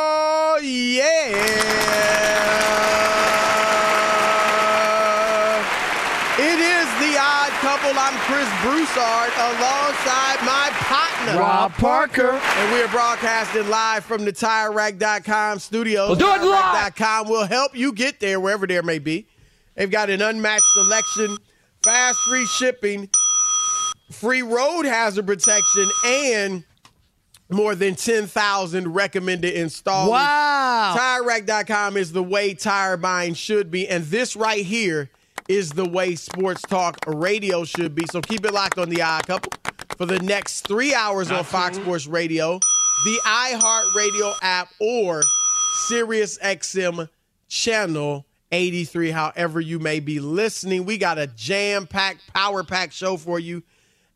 Oh, yeah. It is the odd couple. I'm Chris Broussard alongside my partner, Rob Parker. And we are broadcasting live from the TireRack.com studios. We'll do it live. TireRack.com will help you get there wherever there may be. They've got an unmatched selection, fast free shipping, free road hazard protection, and more than 10,000 recommended installers. Wow. TireRack.com is the way tire buying should be. And this right here is the way sports talk radio should be. So keep it locked on the Couple for the next three hours on Fox Sports Radio, the iHeartRadio app, or SiriusXM channel 83, however you may be listening. We got a jam packed, power packed show for you.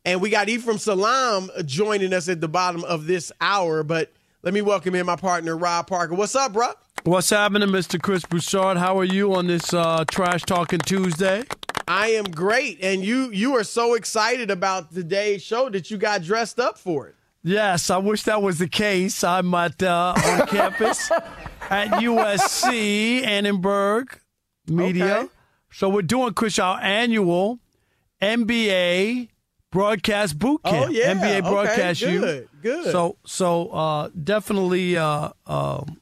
And we got Ephraim Salaam joining us at the bottom of this hour. But let me welcome in my partner, Rob Parker. What's up, bro? What's happening, Mr. Chris Broussard? How are you on this uh, Trash Talking Tuesday? I am great. And you you are so excited about today's show that you got dressed up for it. Yes, I wish that was the case. I'm at uh, on campus at USC Annenberg Media. Okay. So we're doing Chris our annual NBA broadcast boot camp. Oh, yeah. NBA Okay, broadcast U. good, good. So so uh, definitely uh, um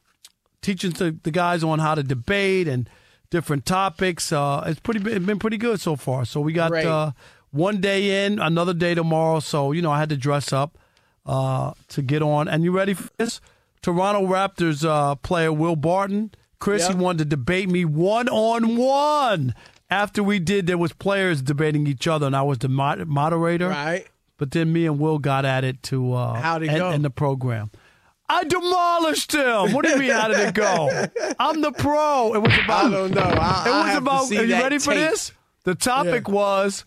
teaching the, the guys on how to debate and different topics. Uh, it's pretty it's been pretty good so far. So we got uh, one day in, another day tomorrow. So you know I had to dress up uh, to get on. And you ready for this? Toronto Raptors uh, player Will Barton, Chris, Yep. he wanted to debate me one on one. After we did, there was players debating each other, and I was the mod- moderator. Right. But then me and Will got at it to uh, How'd it end, go? end the program. I demolished him. What do you mean? How did it go? I'm the pro. It was about. I don't know. I, It was about. Are you ready for this? The topic Yeah. was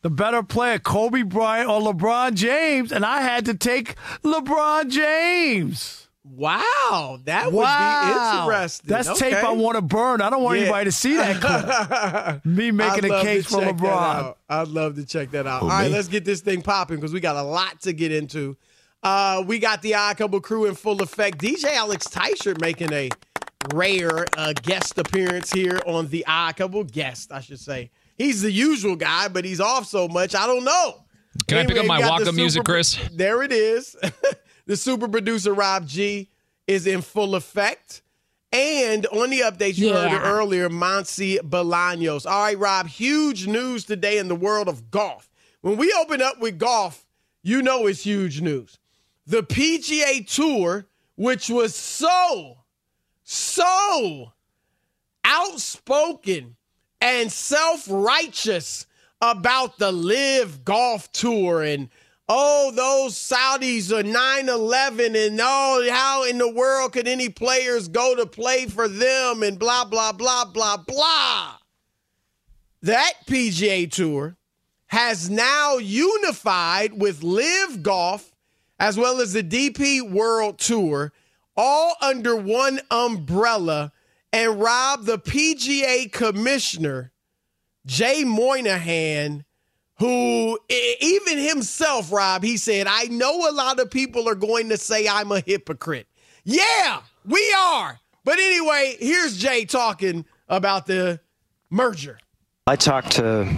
the better player, Kobe Bryant or LeBron James, and I had to take LeBron James. Wow, that wow. would be interesting. That's okay. tape I want to burn. I don't want yeah. anybody to see that clip. me making a case for LeBron. I'd love to check that out. All right, let's get this thing popping because we got a lot to get into. Uh, we got the Odd Couple crew in full effect. DJ Alex Teichert making a rare uh, guest appearance here on the Odd Couple. Guest, I should say. He's the usual guy, but he's off so much. I don't know. Can anyway, I pick up my Waka music, Chris? There it is. The super producer Rob G is in full effect. And on the update you yeah. heard earlier, Monty Bolaños. All right, Rob, huge news today in the world of golf. When we open up with golf, you know it's huge news. The PGA Tour, which was so, so outspoken and self righteous about the LIV Golf Tour and oh, those Saudis are 9 11, and oh, how in the world could any players go to play for them, and blah, blah, blah, blah, blah. That PGA Tour has now unified with LIV Golf as well as the DP World Tour, all under one umbrella. And Rob, the PGA commissioner, Jay Monahan, who even himself, Rob, he said, I know a lot of people are going to say I'm a hypocrite. Yeah, we are. But anyway, here's Jay talking about the merger. I talked to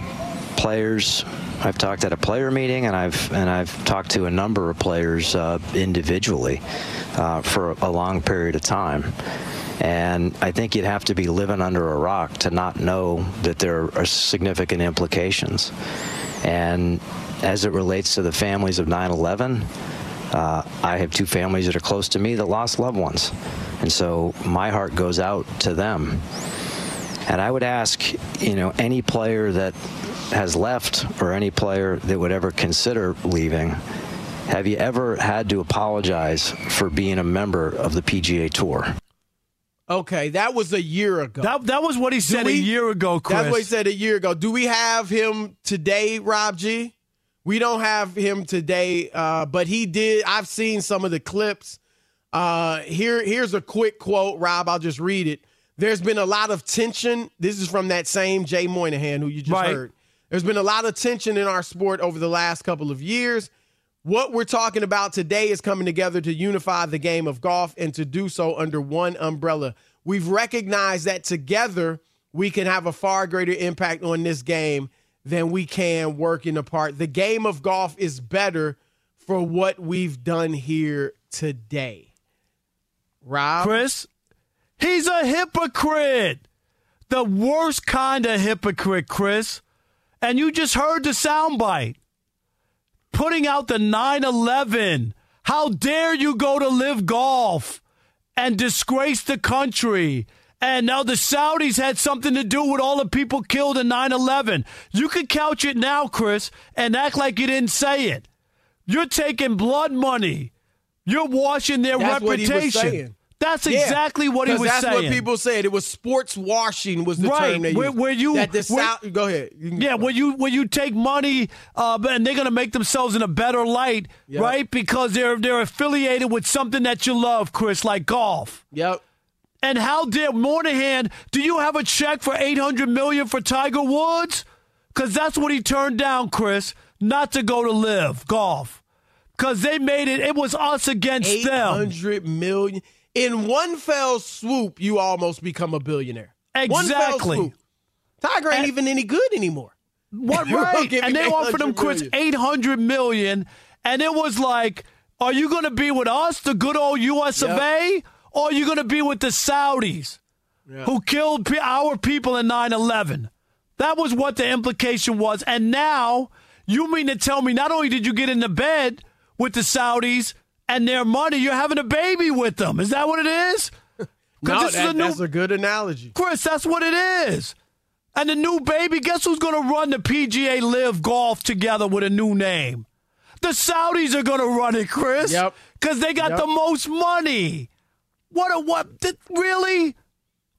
players. I've talked at a player meeting, and I've and I've talked to a number of players uh, individually uh, for a long period of time. And I think you'd have to be living under a rock to not know that there are significant implications. And as it relates to the families of 9 11, uh, I have two families that are close to me that lost loved ones. And so my heart goes out to them. And I would ask, you know, any player that has left or any player that would ever consider leaving, have you ever had to apologize for being a member of the PGA Tour? Okay, that was a year ago. That, that was what he said we, a year ago, Chris. That's what he said a year ago. Do we have him today, Rob G? We don't have him today, uh, but he did. I've seen some of the clips. Uh, here, here's a quick quote, Rob. I'll just read it. There's been a lot of tension. This is from that same Jay Monahan who you just right. heard. There's been a lot of tension in our sport over the last couple of years. What we're talking about today is coming together to unify the game of golf and to do so under one umbrella. We've recognized that together we can have a far greater impact on this game than we can working apart. The game of golf is better for what we've done here today. Rob? Chris, he's a hypocrite. The worst kind of hypocrite, Chris. And you just heard the soundbite putting out the 9 11. How dare you go to LIV golf and disgrace the country? And now the Saudis had something to do with all the people killed in 9 11. You could couch it now, Chris, and act like you didn't say it. You're taking blood money. You're washing their That's reputation. That's yeah, exactly what he was that's saying. That's what people said. It was sports washing was the right. term they where, used. Where you, that the where, South, go ahead. yeah, where you where you take money uh, and they're going to make themselves in a better light, yep. right? Because they're they're affiliated with something that you love, Chris, like golf. Yep. And how dare Monahan? Do you have a check for eight hundred million for Tiger Woods? Because that's what he turned down, Chris, not to go to LIV golf. Because they made it. It was us against 800 them. Eight hundred million in one fell swoop, you almost become a billionaire. Exactly. Tiger ain't and, even any good anymore. What right? and they offered him Chris eight hundred million, and it was like, are you going to be with us, the good old U.S. Yep. of A, or are you going to be with the Saudis, yep. who killed our people in 9-11? That was what the implication was. And now you mean to tell me not only did you get into bed with the Saudis, and their money, you're having a baby with them. Is that what it is? no, that, a new, that's a good analogy. Chris, that's what it is. And the new baby, guess who's going to run the PGA LIV Golf together with a new name? The Saudis are going to run it, Chris. Yep. Because they got yep. the most money. What a what? Th- really?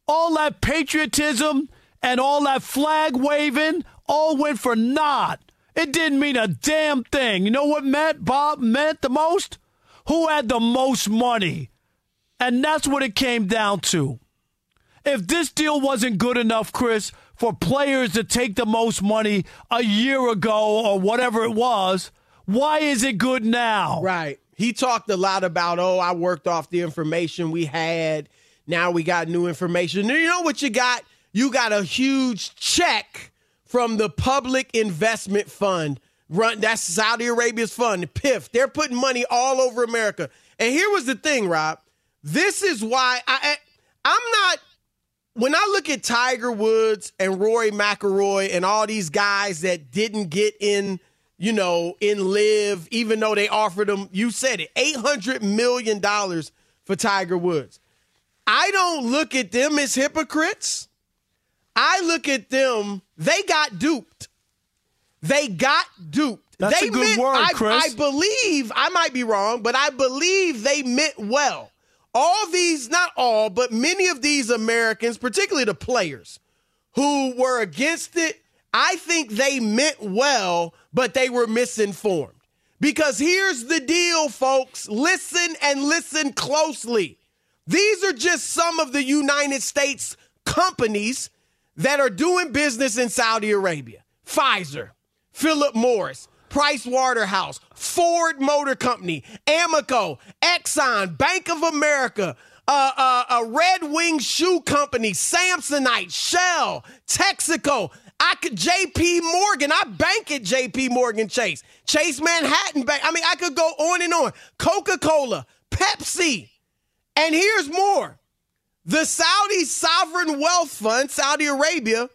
All that patriotism and all that flag waving all went for naught. It didn't mean a damn thing. You know what meant, Bob, meant the most? Who had the most money? And that's what it came down to. If this deal wasn't good enough, Chris, for players to take the most money a year ago or whatever it was, why is it good now? Right. He talked a lot about, oh, I worked off the information we had. Now we got new information. You know what you got? You got a huge check from the Public Investment Fund. Run that's Saudi Arabia's fund, PIF. They're putting money all over America. And here was the thing, Rob. This is why I I'm not when I look at Tiger Woods and Rory McIlroy and all these guys that didn't get in, you know, in LIV, even though they offered them, you said it, $800 million for Tiger Woods. I don't look at them as hypocrites. I look at them, they got duped. They got duped. That's they a good meant, word, I, Chris. I believe, I might be wrong, but I believe they meant well all these, not all, but many of these Americans, particularly the players who were against it, I think they meant well, but they were misinformed. Because here's the deal, folks. Listen and listen closely. These are just some of the United States companies that are doing business in Saudi Arabia Pfizer, Philip Morris, Price Waterhouse, Ford Motor Company, Amoco, Exxon, Bank of America, uh, uh, a Red Wing Shoe Company, Samsonite, Shell, Texaco. I could JP Morgan. I bank at JP Morgan Chase. Chase Manhattan Bank. I mean, I could go on and on. Coca-Cola, Pepsi. And here's more. The Saudi Sovereign Wealth Fund, Saudi Arabia,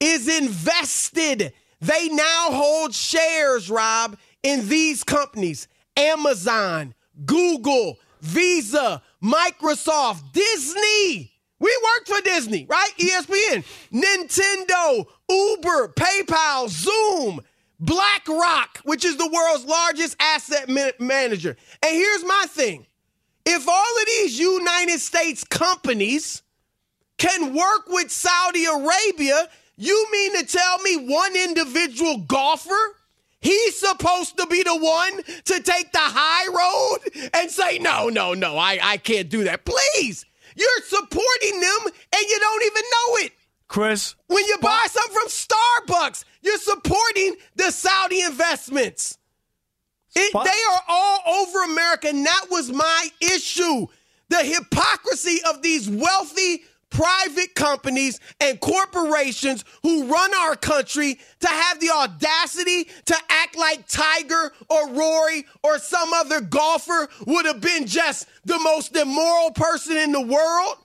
is invested they now hold shares, Rob, in these companies Amazon, Google, Visa, Microsoft, Disney. We work for Disney, right? ESPN, Nintendo, Uber, PayPal, Zoom, BlackRock, which is the world's largest asset manager. And here's my thing if all of these United States companies can work with Saudi Arabia, you mean to tell me one individual golfer? He's supposed to be the one to take the high road and say, no, no, no, I, I can't do that. Please. You're supporting them and you don't even know it. Chris. When you buy something from Starbucks, you're supporting the Saudi investments. It, they are all over America, and that was my issue. The hypocrisy of these wealthy private companies and corporations who run our country to have the audacity to act like Tiger or Rory or some other golfer would have been just the most immoral person in the world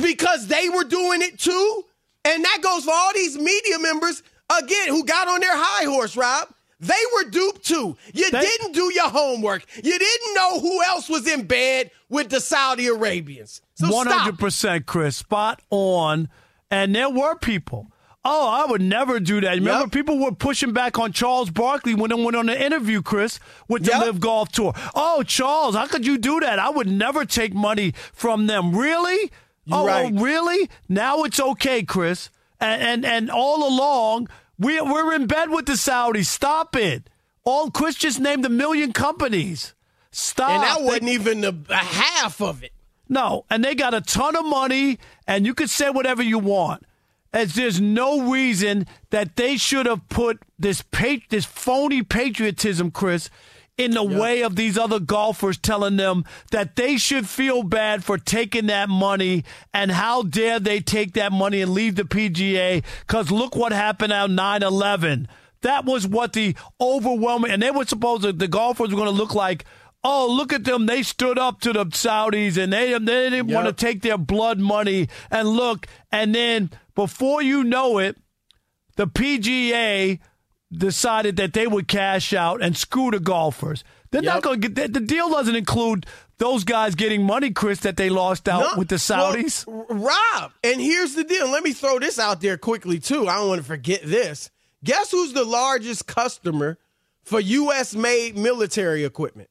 because they were doing it too. And that goes for all these media members, again, who got on their high horse, Rob. They were duped too. You they, didn't do your homework. You didn't know who else was in bed with the Saudi Arabians. So 100%, stop. Chris. Spot on. And there were people. Oh, I would never do that. Remember, yep. people were pushing back on Charles Barkley when they went on the interview, Chris, with the yep. LIV Golf Tour. Oh, Charles, how could you do that? I would never take money from them. Really? You're oh, oh right. really? Now it's okay, Chris. And and, and all along, we, we're in bed with the Saudis. Stop it. All Chris just named a million companies. Stop. And that wasn't they, even a, a half of it. No, and they got a ton of money, and you can say whatever you want. As there's no reason that they should have put this pa- this phony patriotism, Chris, in the yep. way of these other golfers telling them that they should feel bad for taking that money and how dare they take that money and leave the PGA because look what happened on 9 11. That was what the overwhelming, and they were supposed to, the golfers were going to look like, oh, look at them. They stood up to the Saudis and they, they didn't yep. want to take their blood money. And look, and then before you know it, the PGA decided that they would cash out and screw the golfers. They're yep. not going to get the deal. Doesn't include those guys getting money, Chris, that they lost out no, with the Saudis. Well, Rob, and here's the deal. Let me throw this out there quickly too. I don't want to forget this. Guess who's the largest customer for U.S. made military equipment?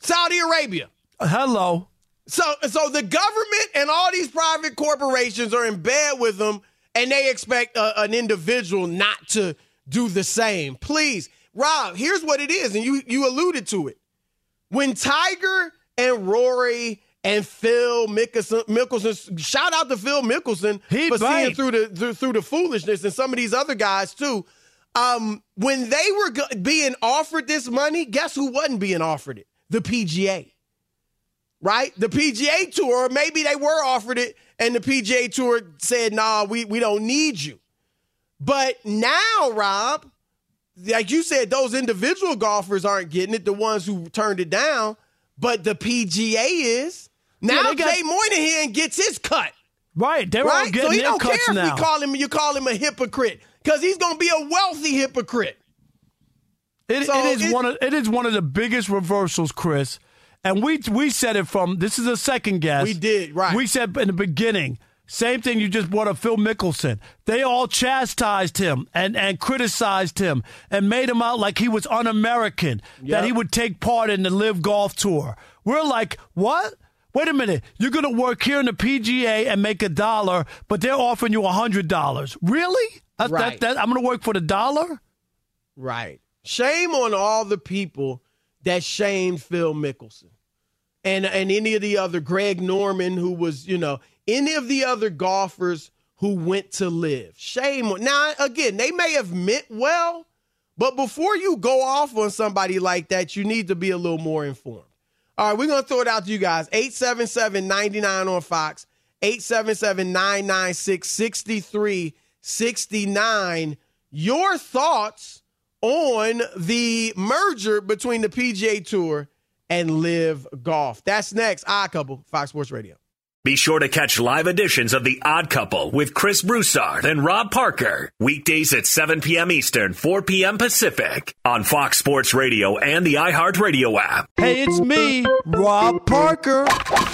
Saudi Arabia. Uh, hello. So, so the government and all these private corporations are in bed with them, and they expect a, an individual not to do the same. Please. Rob, here's what it is, and you you alluded to it. When Tiger and Rory and Phil Mickelson, Mickelson shout out to Phil Mickelson he for seeing through the through, through, the foolishness, and some of these other guys too. Um, when they were go- being offered this money, guess who wasn't being offered it? The PGA, right? The PGA Tour. Maybe they were offered it, and the PGA Tour said, "Nah, we we don't need you." But now, Rob, like you said, those individual golfers aren't getting it, the ones who turned it down, but the PGA is. Now yeah, got, Jay Monahan gets his cut. Right. They're right? all getting so he don't cuts care now. if we call him you call him a hypocrite. Because he's gonna be a wealthy hypocrite. It, so it is one of it is one of the biggest reversals, Chris. And we we said it from this is a second guess. We did, right. We said in the beginning same thing you just brought up Phil Mickelson. They all chastised him and, and criticized him and made him out like he was un American, yep. that he would take part in the LIV golf tour. We're like, what? Wait a minute. You're going to work here in the PGA and make a dollar, but they're offering you a $100. Really? That's, right. That, that, I'm going to work for the dollar? Right. Shame on all the people that shamed Phil Mickelson and and any of the other Greg Norman who was, you know, any of the other golfers who went to LIV. Shame on now again, they may have meant well, but before you go off on somebody like that, you need to be a little more informed. All right, we're gonna throw it out to you guys. 877-99 on Fox, 877-996-6369. Your thoughts on the merger between the PGA Tour and LIV Golf. That's next. I Couple, Fox Sports Radio. Be sure to catch live editions of The Odd Couple with Chris Broussard and Rob Parker. Weekdays at 7 p.m. Eastern, 4 p.m. Pacific on Fox Sports Radio and the iHeartRadio app. Hey, it's me, Rob Parker.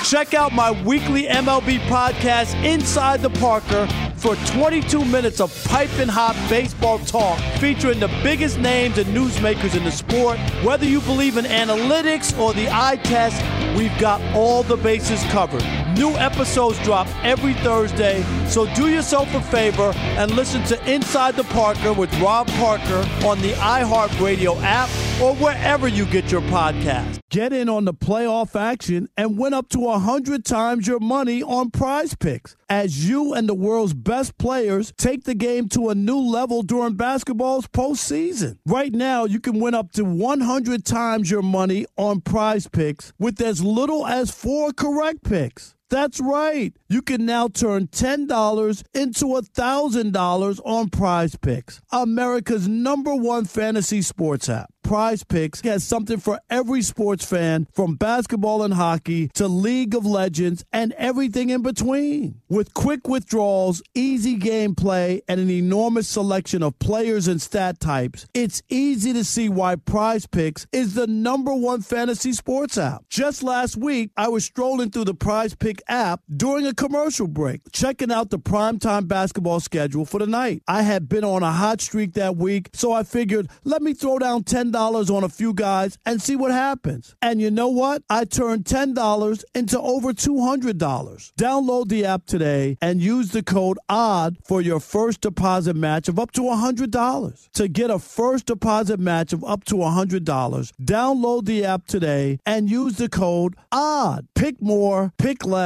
Check out my weekly MLB podcast, Inside the Parker, for 22 minutes of piping hot baseball talk featuring the biggest names and newsmakers in the sport. Whether you believe in analytics or the eye test, we've got all the bases covered. New episodes drop every Thursday, so do yourself a favor and listen to Inside the Parker with Rob Parker on the iHeartRadio app or wherever you get your podcast. Get in on the playoff action and win up to 100 times your money on prize picks as you and the world's best players take the game to a new level during basketball's postseason. Right now, you can win up to 100 times your money on prize picks with as little as four correct picks. That's right. You can now turn $10 into $1,000 on prize picks, America's number one fantasy sports app. Prize Picks has something for every sports fan, from basketball and hockey to League of Legends and everything in between. With quick withdrawals, easy gameplay, and an enormous selection of players and stat types, it's easy to see why Prize Picks is the number one fantasy sports app. Just last week, I was strolling through the Prize App during a commercial break, checking out the primetime basketball schedule for the night. I had been on a hot streak that week, so I figured, let me throw down $10 on a few guys and see what happens. And you know what? I turned $10 into over $200. Download the app today and use the code ODD for your first deposit match of up to $100. To get a first deposit match of up to $100, download the app today and use the code ODD. Pick more, pick less.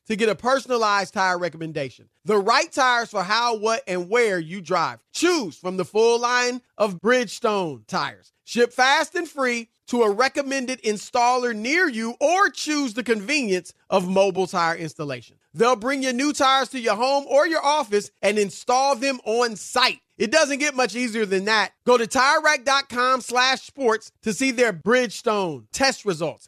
to get a personalized tire recommendation. The right tires for how, what, and where you drive. Choose from the full line of Bridgestone tires. Ship fast and free to a recommended installer near you or choose the convenience of mobile tire installation. They'll bring your new tires to your home or your office and install them on site. It doesn't get much easier than that. Go to TireRack.com slash sports to see their Bridgestone test results,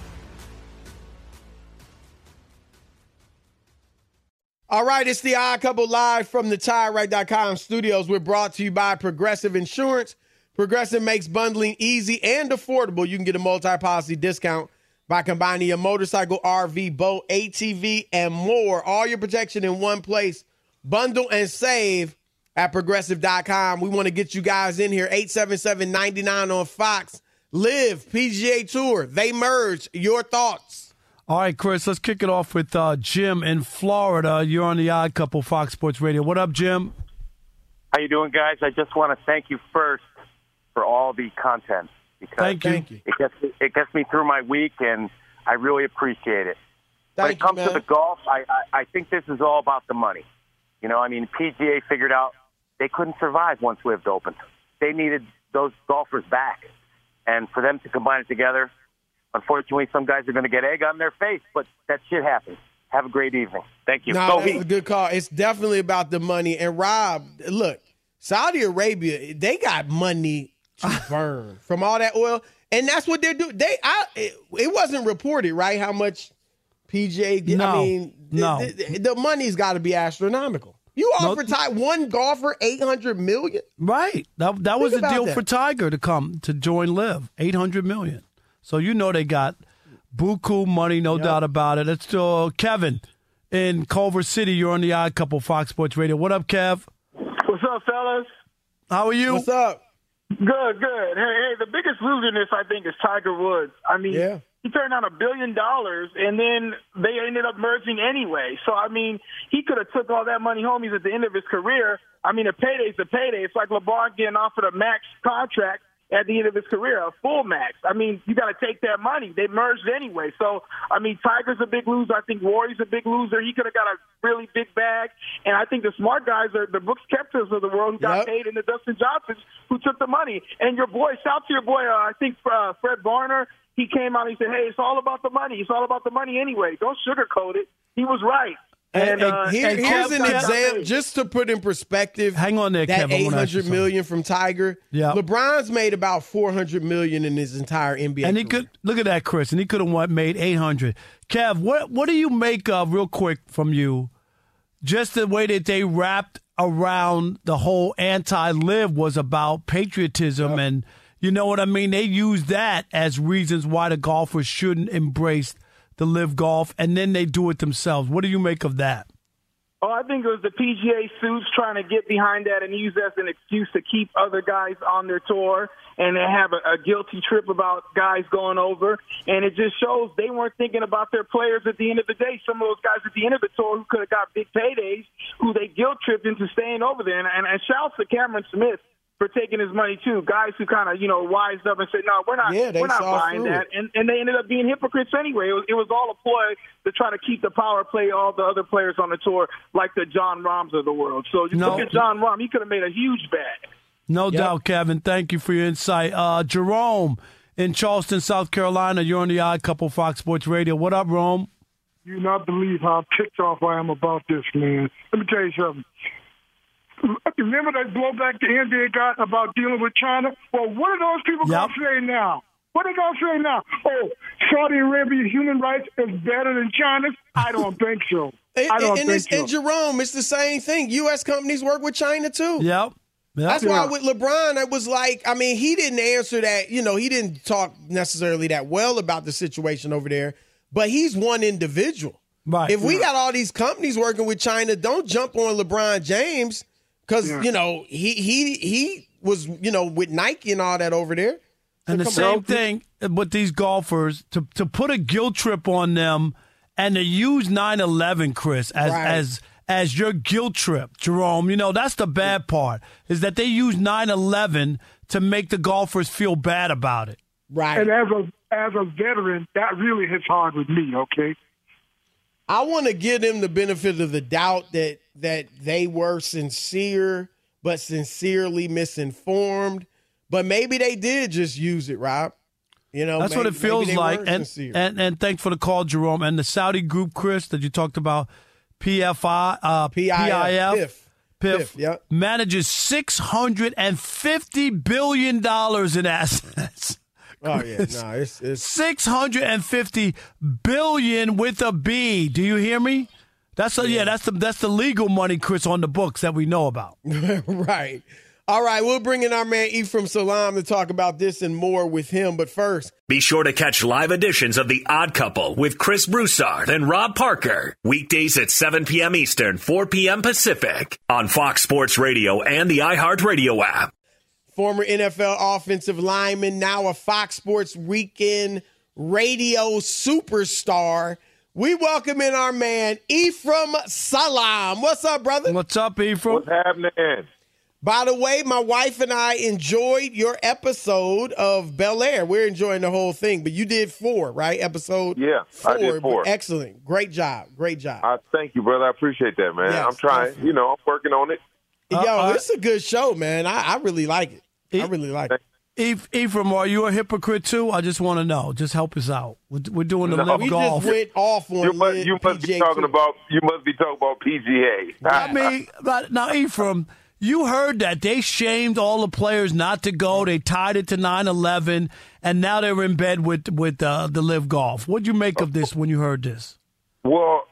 All right, it's the Odd Couple live from the TireRack.com studios. We're brought to you by Progressive Insurance. Progressive makes bundling easy and affordable. You can get a multi-policy discount by combining your motorcycle, RV, boat, ATV, and more. All your protection in one place. Bundle and save at progressive.com. We want to get you guys in here. 877-99 on Fox. LIV PGA Tour. They merge. Your thoughts. All right, Chris, let's kick it off with uh, Jim in Florida. You're on the Odd Couple Fox Sports Radio. What up, Jim? How you doing, guys? I just want to thank you first for all the content because Thank you. Thank you. it gets it gets me through my week, and I really appreciate it. when it comes you, to the golf, I, I I think this is all about the money. You know, I mean, PGA figured out they couldn't survive once Lived opened. They needed those golfers back, and for them to combine it together, unfortunately, some guys are going to get egg on their face, but that shit happens. Have a great evening. Thank you. No, Go that's a good call. It's definitely about the money. And Rob, look, Saudi Arabia, they got money to burn from all that oil, and that's what they're doing. They, I, it, it wasn't reported, right? How much PGA? Get, I No, mean, no. the, the, the money's got to be astronomical. You No. offer Ty one golfer eight hundred million. Right. That that was the deal that. for Tiger to come to join LIV. Eight hundred million. So you know they got buku money, no doubt about it. Let's do uh, Kevin in Culver City. You're on the Odd Couple Fox Sports Radio. What up, Kev? What's up, fellas? How are you? What's up? Good, good. Hey, hey, the biggest loser in this, I think, is Tiger Woods. I mean, Yeah. he turned down a billion dollars, and then they ended up merging anyway. So, I mean, he could have took all that money home. He's at the end of his career. I mean, a payday's a payday. It's like LeBron getting offered a max contract at the end of his career, a full max. I mean, you got to take that money. They merged anyway. So, I mean, Tiger's a big loser. I think Rory's a big loser. He could have got a really big bag. And I think the smart guys are the Brooks Koepkas of the world who got Yep. paid and the Dustin Johnsons who took the money. And your boy, shout to your boy, uh, I think uh, Fred Varner, he came out and he said, hey, it's all about the money. It's all about the money anyway. Don't sugarcoat it. He was right. And, uh, here- and here's Kev- an Kev- example, just to put in perspective. Hang on there, that Kev. I eight wanna ask you hundred something. million from Tiger. Yeah. LeBron's made about four hundred million in his entire NBA. And he career. could look at that, Chris, and he could have made eight hundred. Kev, what what do you make of real quick from you? Just the way that they wrapped around the whole anti-LIV was about patriotism, and you know what I mean. They used that as reasons why the golfers shouldn't embrace the LIV golf, and then they do it themselves. What do you make of that? Oh, I think it was the PGA suits trying to get behind that and use that as an excuse to keep other guys on their tour and they have a, a guilty trip about guys going over. And it just shows they weren't thinking about their players at the end of the day. Some of those guys at the end of the tour who could have got big paydays, who they guilt tripped into staying over there. And, and, and shouts to Cameron Smith for taking his money too. Guys who kind of you know wised up and said, "No, we're not. Yeah, we're not buying through that." And and they ended up being hypocrites anyway. It was, it was all a ploy to try to keep the power play all the other players on the tour, like the Jon Rahms of the world. So you No. look at Jon Rahm; he could have made a huge bag. No yep. doubt, Kevin. Thank you for your insight. Uh, Jerome in Charleston, South Carolina. You're on the Odd Couple Fox Sports Radio. What up, Rome? You not believe how ticked off I am about this, man. Let me tell you something. Remember that blowback the NBA got about dealing with China? Well, what are those people yep. going to say now? What are they going to say now? Oh, Saudi Arabia human rights is better than China's? I don't think so. I don't and, think so. And Jerome, it's the same thing. U.S. companies work with China too. Yep. Yep. That's why with LeBron, it was like, I mean, he didn't answer that, you know, he didn't talk necessarily that well about the situation over there, but he's one individual. Right. If we got all these companies working with China, don't jump on LeBron James because, yeah. you know, he he he was, you know, with Nike and all that over there. And the same on. thing with these golfers to to put a guilt trip on them and to use 9/11, Chris, as right. as as your guilt trip, Jerome. You know that's the bad part is that they use 9/11 to make the golfers feel bad about it. Right. And as a as a veteran, that really hits hard with me. Okay. I want to give them the benefit of the doubt that that they were sincere, but sincerely misinformed but maybe they did just use it, Rob. You know, that's maybe, what it feels like. And, and and thanks for the call, Jerome. And the Saudi group, Chris, that you talked about, PFI, uh, PIF, PIF, PIF, PIF yep. manages six hundred and fifty billion dollars in assets. Oh yeah, no, it's, it's six hundred and fifty billion with a B. Do you hear me? That's a, yeah. yeah, that's the that's the legal money, Chris, on the books that we know about. right. All right, we'll bring in our man Ephraim Salaam to talk about this and more with him. But first, be sure to catch live editions of The Odd Couple with Chris Broussard and Rob Parker. Weekdays at 7 p.m. Eastern, 4 p.m. Pacific on Fox Sports Radio and the iHeartRadio app. Former NFL offensive lineman, now a Fox Sports Weekend radio superstar. We welcome in our man Ephraim Salaam. What's up, brother? What's up, Ephraim? What's happening? By the way, my wife and I enjoyed your episode of Bel Air. We're enjoying the whole thing, but you did four, right? Episode yeah, four. I did four. Excellent, great job, great job. I thank you, brother. I appreciate that, man. Yes, I'm trying. Definitely. You know, I'm working on it. Yo, uh, it's a good show, man. I, I really like it. I really like it. Ephraim, are you a hypocrite too? I just want to know. Just help us out. We're, we're doing the no, LIV we golf. We just went off on you must, you must be talking too. about. You must be talking about PGA. I mean, now Ephraim, you heard that. They shamed all the players not to go. They tied it to 9 11, and now they're in bed with, with uh, the LIV golf. What'd you make of this when you heard this? Well,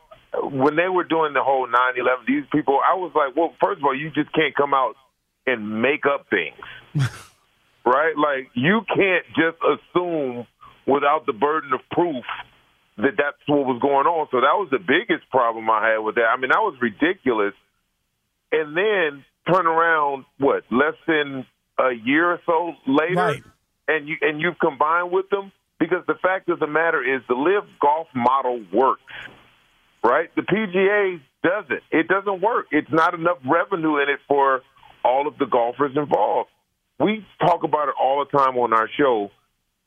when they were doing the whole 9 11, these people, I was like, well, first of all, you just can't come out and make up things. right? Like, you can't just assume without the burden of proof that that's what was going on. So that was the biggest problem I had with that. I mean, that was ridiculous. And then turn around what less than a year or so later, right. and you and you've combined with them because the fact of the matter is the live golf model works, right? The PGA doesn't. It doesn't work. It's not enough revenue in it for all of the golfers involved. We talk about it all the time on our show.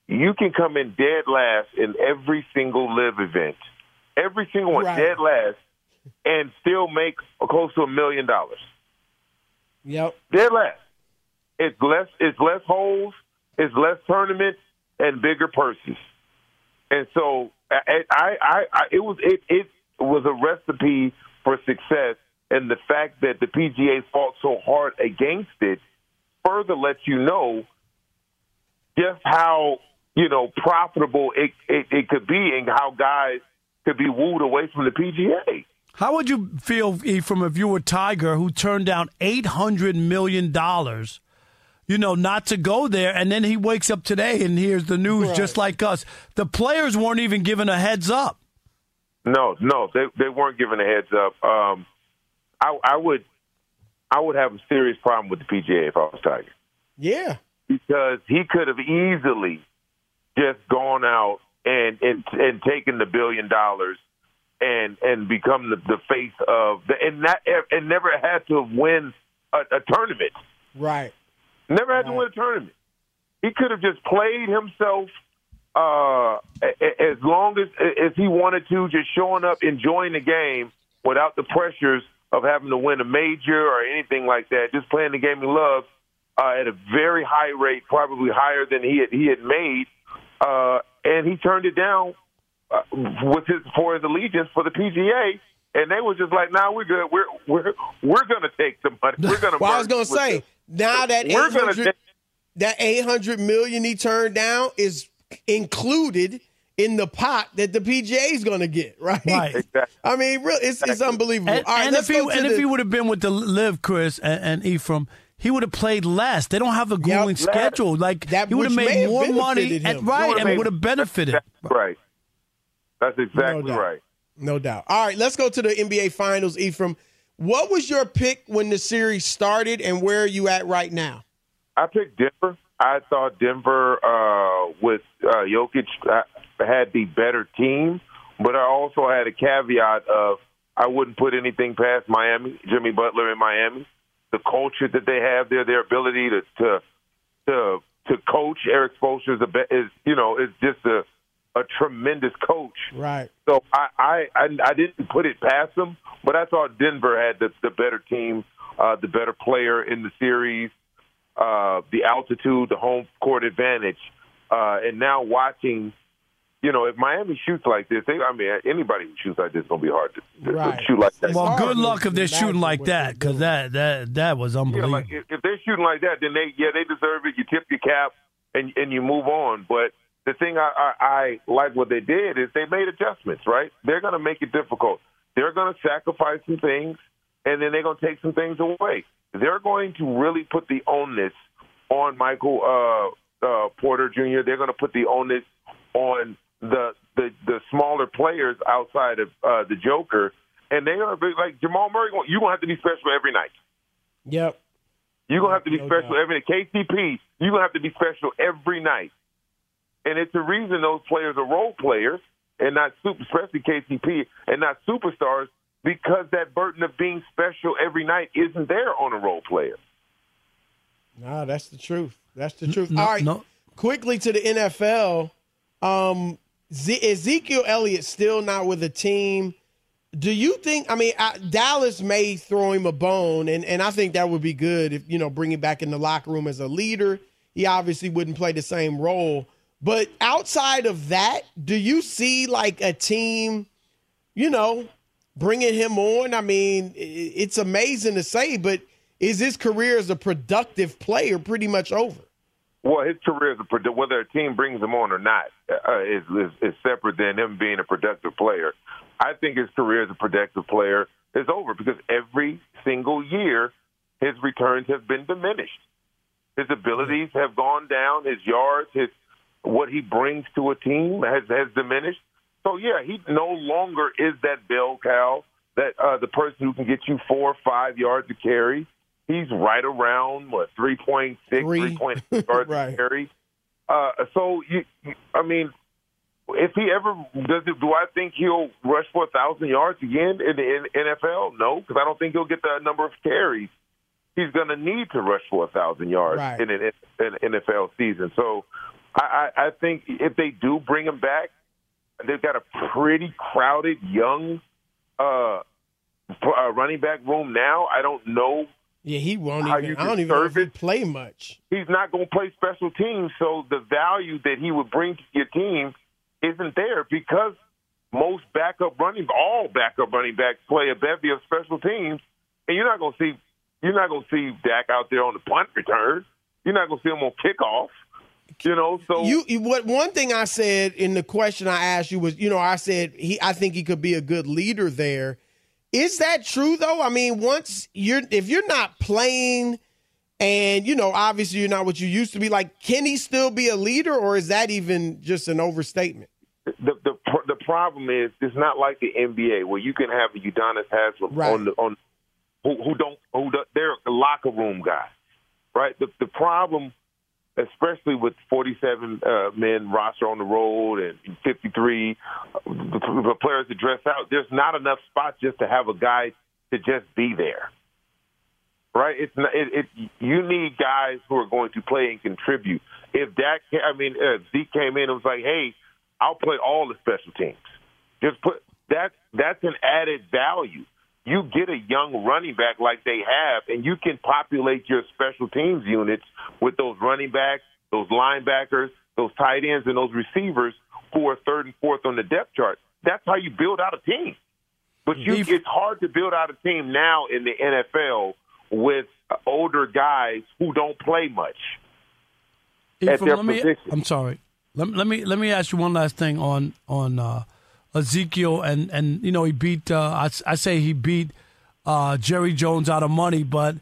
You can come in dead last in every single LIV event, every single one, right. dead last, and still make close to a million dollars. Yep. Dead last. It's less. It's less holes. It's less tournaments and bigger purses. And so I, I, I, it was it, it was a recipe for success. And the fact that the PGA fought so hard against it further lets you know just how you know profitable it, it, it could be and how guys could be wooed away from the PGA. How would you feel, Ephraim, if you were Tiger, who turned down eight hundred million dollars, you know, not to go there, and then he wakes up today and hears the news right. just like us? The players weren't even given a heads up. No, no, they they weren't given a heads up. Um, I, I would, I would have a serious problem with the PGA if I was Tiger. Yeah, because he could have easily just gone out and and, and taken the billion dollars and and become the, the face of the and not and never had to win a, a tournament. Right. Never had right. to win a tournament. He could have just played himself uh, as long as as he wanted to, just showing up, enjoying the game without the pressures of having to win a major or anything like that. Just playing the game he loves, uh, at a very high rate, probably higher than he had, he had made, uh, and he turned it down uh, with his for his allegiance for the PGA. And they were just like, "Nah, we're good. We're we're we're gonna take the money. We're gonna." well, I was gonna say the, now that we're gonna take, that eight hundred million he turned down is included in the pot that the PGA is going to get, right? Right. Exactly. I mean, really, it's, it's unbelievable. And, All right, and if he and the, if he would have been with the LIV Chris and, and Ephraim, he would have played less. They don't have a grueling Yep. schedule. Like That- he would have made more money, benefited and, right, and would have benefited. That's right. That's exactly doubt. right. no doubt. All right, let's go to the NBA Finals, Ephraim. What was your pick when the series started, and where are you at right now? I picked Denver. I thought Denver uh, with uh, Jokic uh, had the better team, but I also had a caveat of I wouldn't put anything past Miami, Jimmy Butler in Miami, the culture that they have there, their ability to to to, to coach. Erik Spoelstra is, a, is you know is just a a tremendous coach. Right. So I, I, I, I didn't put it past them, but I thought Denver had the, the better team, uh, the better player in the series, uh, the altitude, the home court advantage. Uh, and now watching, you know, if Miami shoots like this, they, I mean, anybody who shoots like this is going to be hard to, to Right. shoot like that. Well, good luck if they're shooting like what that, because that that that was Yeah, unbelievable. like if, if they're shooting like that, then they yeah they deserve it. You tip your cap and and you move on. But the thing I, I, I like what they did is they made adjustments. Right, they're going to make it difficult. They're going to sacrifice some things, and then they're going to take some things away. They're going to really put the onus on Michael uh, uh, Porter Jr. They're going to put the onus on the the, the smaller players outside of uh, the Joker, and they're going to be like Jamal Murray. You're going to have to be special every night. Yep. You're gonna have to be No special doubt. every night. KCP, you're gonna have to be special every night. And it's the reason those players are role players and not super, especially KCP and not superstars, because that burden of being special every night isn't there on a role player. Nah, that's the truth. That's the truth. no, All right, no. quickly to the NFL. Um, Z- Ezekiel Elliott still not with the team. Do you think? I mean, I, Dallas may throw him a bone, and, and I think that would be good if you know bring him back in the locker room as a leader. He obviously wouldn't play the same role, but outside of that, do you see like a team, you know, bringing him on? I mean, it's amazing to say, but is his career as a productive player pretty much over? Well, his career as a whether a team brings him on or not uh, is, is is separate than him being a productive player. I think his career as a productive player is over because every single year his returns have been diminished. His abilities have gone down. His yards, his what he brings to a team has has diminished. So yeah, he no longer is that bell cow, that uh, the person who can get you four or five yards to carry. He's right around what three point six, Three. three point six yards Right. to carry. Uh, so you, I mean, if he ever does it, do I think he'll rush for a thousand yards again in the in NFL? No, because I don't think he'll get that number of carries. He's going to need to rush for a thousand yards Right. in an an NFL season. So I, I, I think if they do bring him back, they've got a pretty crowded young uh, uh, running back room now. I don't know Yeah, he won't even. I don't even know if he play much. he's not going to play special teams. So the value that he would bring to your team isn't there because most backup running, all backup running backs play a bevy of special teams, and you're not going to see you're not going to see Dak out there on the punt return. You're not going to see him on kickoff. You know, so You, you what one thing I said in the question I asked you was, you know, I said he I think he could be a good leader there. Is that true though? I mean, once you're if you're not playing and you know, obviously you're not what you used to be, like can he still be a leader or is that even just an overstatement? the the the problem is it's not like the NBA where you can have a Udonis Haslem Right. on the on who who don't who they're locker room guys, right? The the problem, especially with 47 uh, men roster on the road and 53 uh, the, the players to dress out, there's not enough spots just to have a guy to just be there. Right? It's not, it, it. You need guys who are going to play and contribute. If Dak, I mean, uh, Zeke came in and was like, "Hey, I'll play all the special teams." Just put that. That's an added value. You get a young running back like they have, and you can populate your special teams units with those running backs, those linebackers, those tight ends, and those receivers who are third and fourth on the depth chart. That's how you build out a team. But you, it's hard to build out a team now in the NFL with older guys who don't play much at their let me, position. I'm sorry. Let, let, me let me ask you one last thing on on uh, Ezekiel and and you know he beat uh, I, I say he beat uh, Jerry Jones out of money, but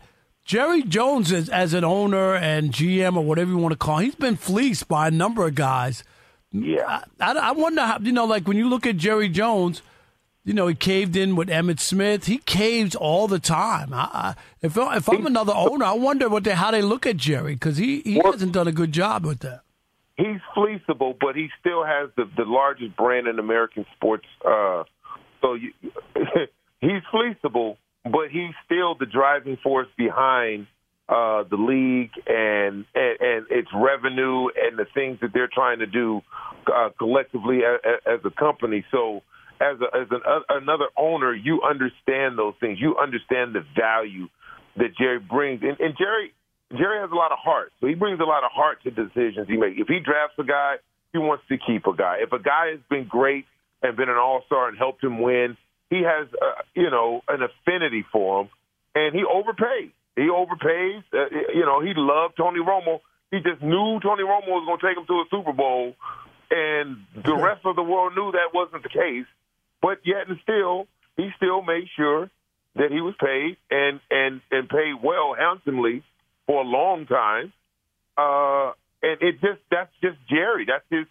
Jerry Jones is, as an owner and GM or whatever you want to call, him, he's been fleeced by a number of guys. Yeah, I, I, I wonder how you know like when you look at Jerry Jones you know, he caved in with Emmitt Smith. He caves all the time. I, I, if if I'm another owner, I wonder what they, how they look at Jerry because he, he well, hasn't done a good job with that. He's fleeceable, but he still has the, the largest brand in American sports. Uh, so you, he's fleeceable, but he's still the driving force behind uh, the league and, and and its revenue and the things that they're trying to do uh, collectively as, as a company. So as a, as an, uh, another owner, you understand those things. You understand the value that Jerry brings, and, and Jerry Jerry has a lot of heart, so he brings a lot of heart to decisions he makes. If he drafts a guy, he wants to keep a guy. If a guy has been great and been an all star and helped him win, he has uh, you know an affinity for him, and he overpays. He overpays. Uh, you know, he loved Tony Romo. He just knew Tony Romo was going to take him to a Super Bowl, and the rest of the world knew that wasn't the case. But yet and still, he still made sure that he was paid and and and paid well, handsomely for a long time. Uh, and it just that's just Jerry. That's his.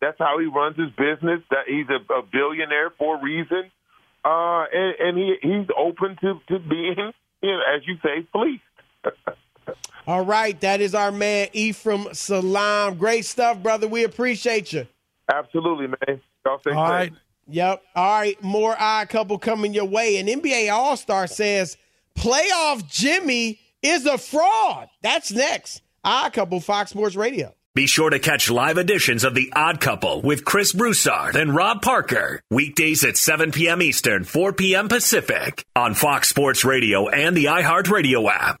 That's how he runs his business. That he's a, a billionaire for a reason. Uh, and, and he he's open to to being, you know, as you say, fleeced. All right, that is our man Ephraim Salaam. Great stuff, brother. We appreciate you. Absolutely, man. Y'all stay All safe. Yep. All right. More odd couple coming your way. An NBA All Star says playoff Jimmy is a fraud. That's next. Odd couple, Fox Sports Radio. Be sure to catch live editions of The Odd Couple with Chris Broussard and Rob Parker. Weekdays at 7 p.m. Eastern, 4 p.m. Pacific on Fox Sports Radio and the iHeartRadio app.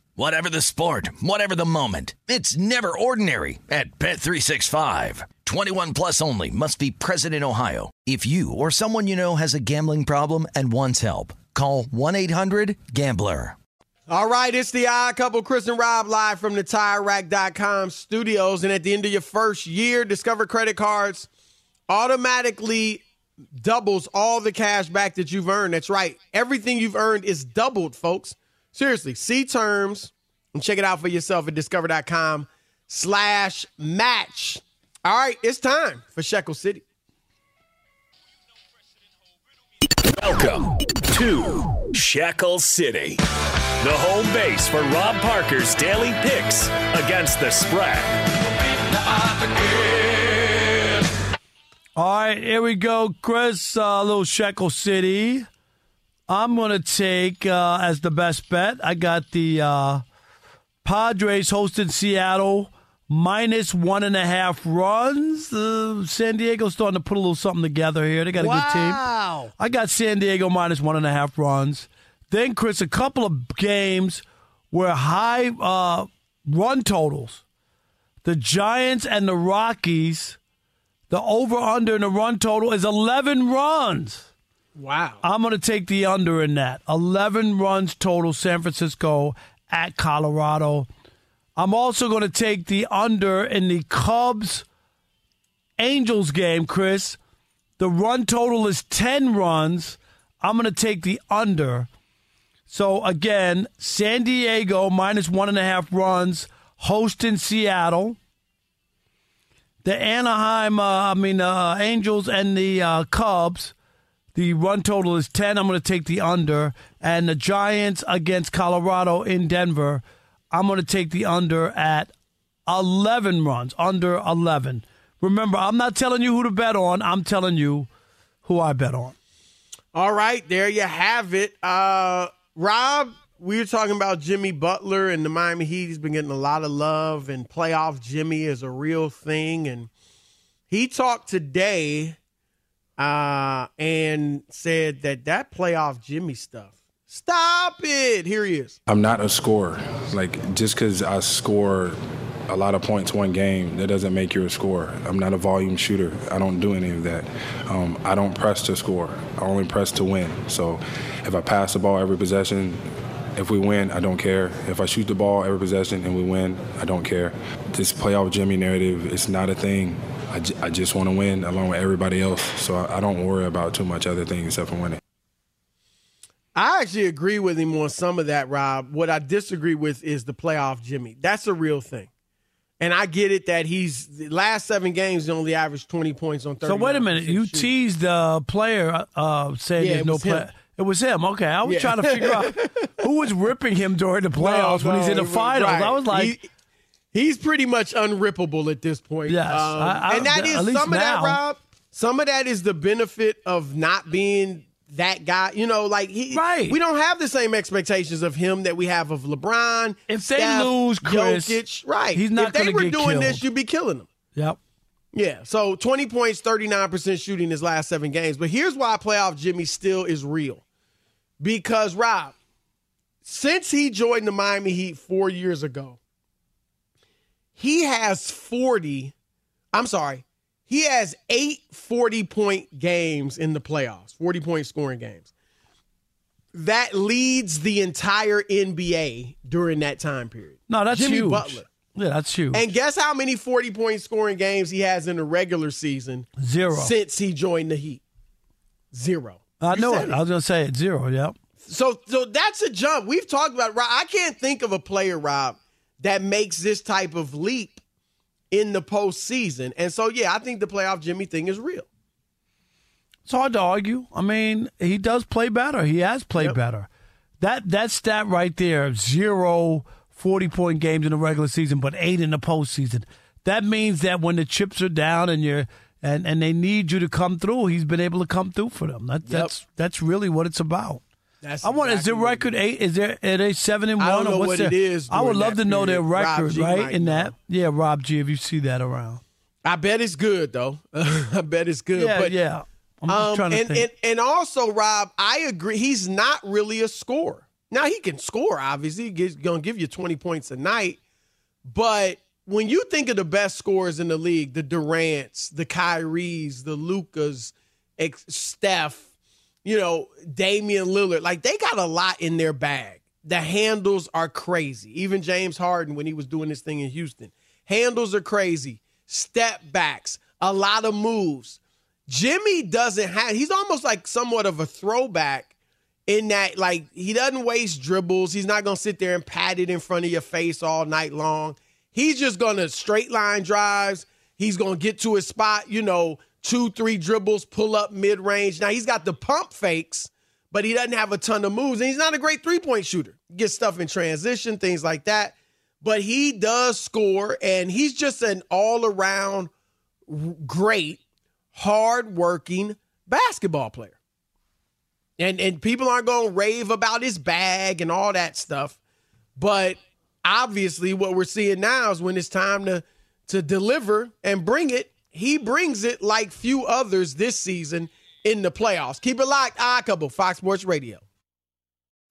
Whatever the sport, whatever the moment. It's never ordinary at Bet365. 21 plus only must be present in Ohio. If you or someone you know has a gambling problem and wants help, call 1-800-GAMBLER. All right, it's the odd couple, Chris and Rob, live from the TireRack.com studios. And at the end of your first year, Discover credit cards automatically doubles all the cash back that you've earned. That's right. Everything you've earned is doubled, folks. Seriously, see terms and check it out for yourself at discover.com slash match. All right, it's time for Shekel City. Welcome to Shekel City, the home base for Rob Parker's daily picks against the spread. All right, here we go, Chris. A uh, little Shekel City. I'm going to take uh, as the best bet. I got the uh, Padres hosting Seattle minus one and a half runs. Uh, San Diego's starting to put a little something together here. They got a wow. good team. I got San Diego minus one and a half runs. Then, Chris, a couple of games where high uh, run totals. The Giants and the Rockies, the over under in the run total is 11 runs. Wow. I'm going to take the under in that. 11 runs total, San Francisco at Colorado. I'm also going to take the under in the Cubs Angels game, Chris. The run total is 10 runs. I'm going to take the under. So, again, San Diego minus one and a half runs, hosting Seattle. The Anaheim, uh, I mean, uh, Angels and the uh, Cubs the run total is 10. I'm going to take the under. And the Giants against Colorado in Denver, I'm going to take the under at 11 runs, under 11. Remember, I'm not telling you who to bet on. I'm telling you who I bet on. All right, there you have it. Uh, Rob, we were talking about Jimmy Butler and the Miami Heat. He's been getting a lot of love, and playoff Jimmy is a real thing. And he talked today uh, and said that that playoff Jimmy stuff. Stop it! Here he is. I'm not a scorer. Like just because I score a lot of points one game, that doesn't make you a scorer. I'm not a volume shooter. I don't do any of that. Um, I don't press to score. I only press to win. So if I pass the ball every possession, if we win, I don't care. If I shoot the ball every possession and we win, I don't care. This playoff Jimmy narrative is not a thing. I, j- I just want to win along with everybody else. So I, I don't worry about too much other things except for winning. I actually agree with him on some of that, Rob. What I disagree with is the playoff Jimmy. That's a real thing. And I get it that he's the last seven games he only averaged twenty points on thirty. So wait a minute, you shoot. teased the player uh, saying yeah, there's no play. It was him. Okay, I was yeah. trying to figure out who was ripping him during the playoffs no, no, when he's in the finals. Right. I was like, he, he's pretty much unrippable at this point. Yes, um, I, I, and that is some of that, Rob. Some of that is the benefit of not being that guy. You know, like he. Right. We don't have the same expectations of him that we have of LeBron. If Steph, they lose, Chris, Jokic, right? He's not. If they were doing killed. this, you'd be killing them. Yep. Yeah. So twenty points, thirty nine percent shooting his last seven games. But here's why playoff Jimmy still is real, because Rob, since he joined the Miami Heat four years ago, he has 40. I'm sorry. He has eight 40 point games in the playoffs, 40 point scoring games. That leads the entire NBA during that time period. No, that's Jimmy huge. Butler. Yeah, that's huge. And guess how many 40 point scoring games he has in the regular season? Zero. Since he joined the Heat. Zero. I know it. it. I was going to say it. Zero, yep. So so that's a jump. We've talked about Rob. I can't think of a player, Rob, that makes this type of leap in the postseason. And so, yeah, I think the playoff Jimmy thing is real. It's hard to argue. I mean, he does play better. He has played yep. better. That that stat right there, zero 40 point games in the regular season, but eight in the postseason. That means that when the chips are down and you're and and they need you to come through. He's been able to come through for them. That, That's that's really what it's about. That's I want. Is their record eight? Is there are they seven and one? I don't know what their, it is I would love to know their period. Record, right? In that, yeah, Rob G. If you see that around, I bet it's good though. I bet it's good. Yeah, but, yeah. I'm just um, trying to and, think. and and also, Rob, I agree. He's not really a scorer. Now he can score. Obviously, he's gonna give you twenty points a night. But when you think of the best scorers in the league, the Durant's, the Kyries, the Lucas, Steph, you know, Damian Lillard, like they got a lot in their bag. The handles are crazy. Even James Harden, when he was doing this thing in Houston, handles are crazy. Step backs, a lot of moves. Jimmy doesn't have, he's almost like somewhat of a throwback in that, like, he doesn't waste dribbles. He's not going to sit there and pat it in front of your face all night long. He's just going to straight line drives. He's going to get to his spot, you know, two, three dribbles, pull up mid range. Now, he's got the pump fakes, but he doesn't have a ton of moves. And he's not a great three point shooter. Gets stuff in transition, things like that. But he does score, and he's just an all around great, hard working basketball player. And and people aren't going to rave about his bag and all that stuff. But obviously what we're seeing now is when it's time to to deliver and bring it, he brings it like few others this season in the playoffs. Keep it locked, I couple Fox Sports Radio.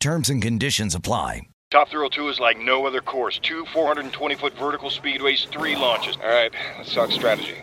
Terms and conditions apply. Top Thrill 2 is like no other course. Two 420 foot vertical speedways, three launches. All right, let's talk strategy.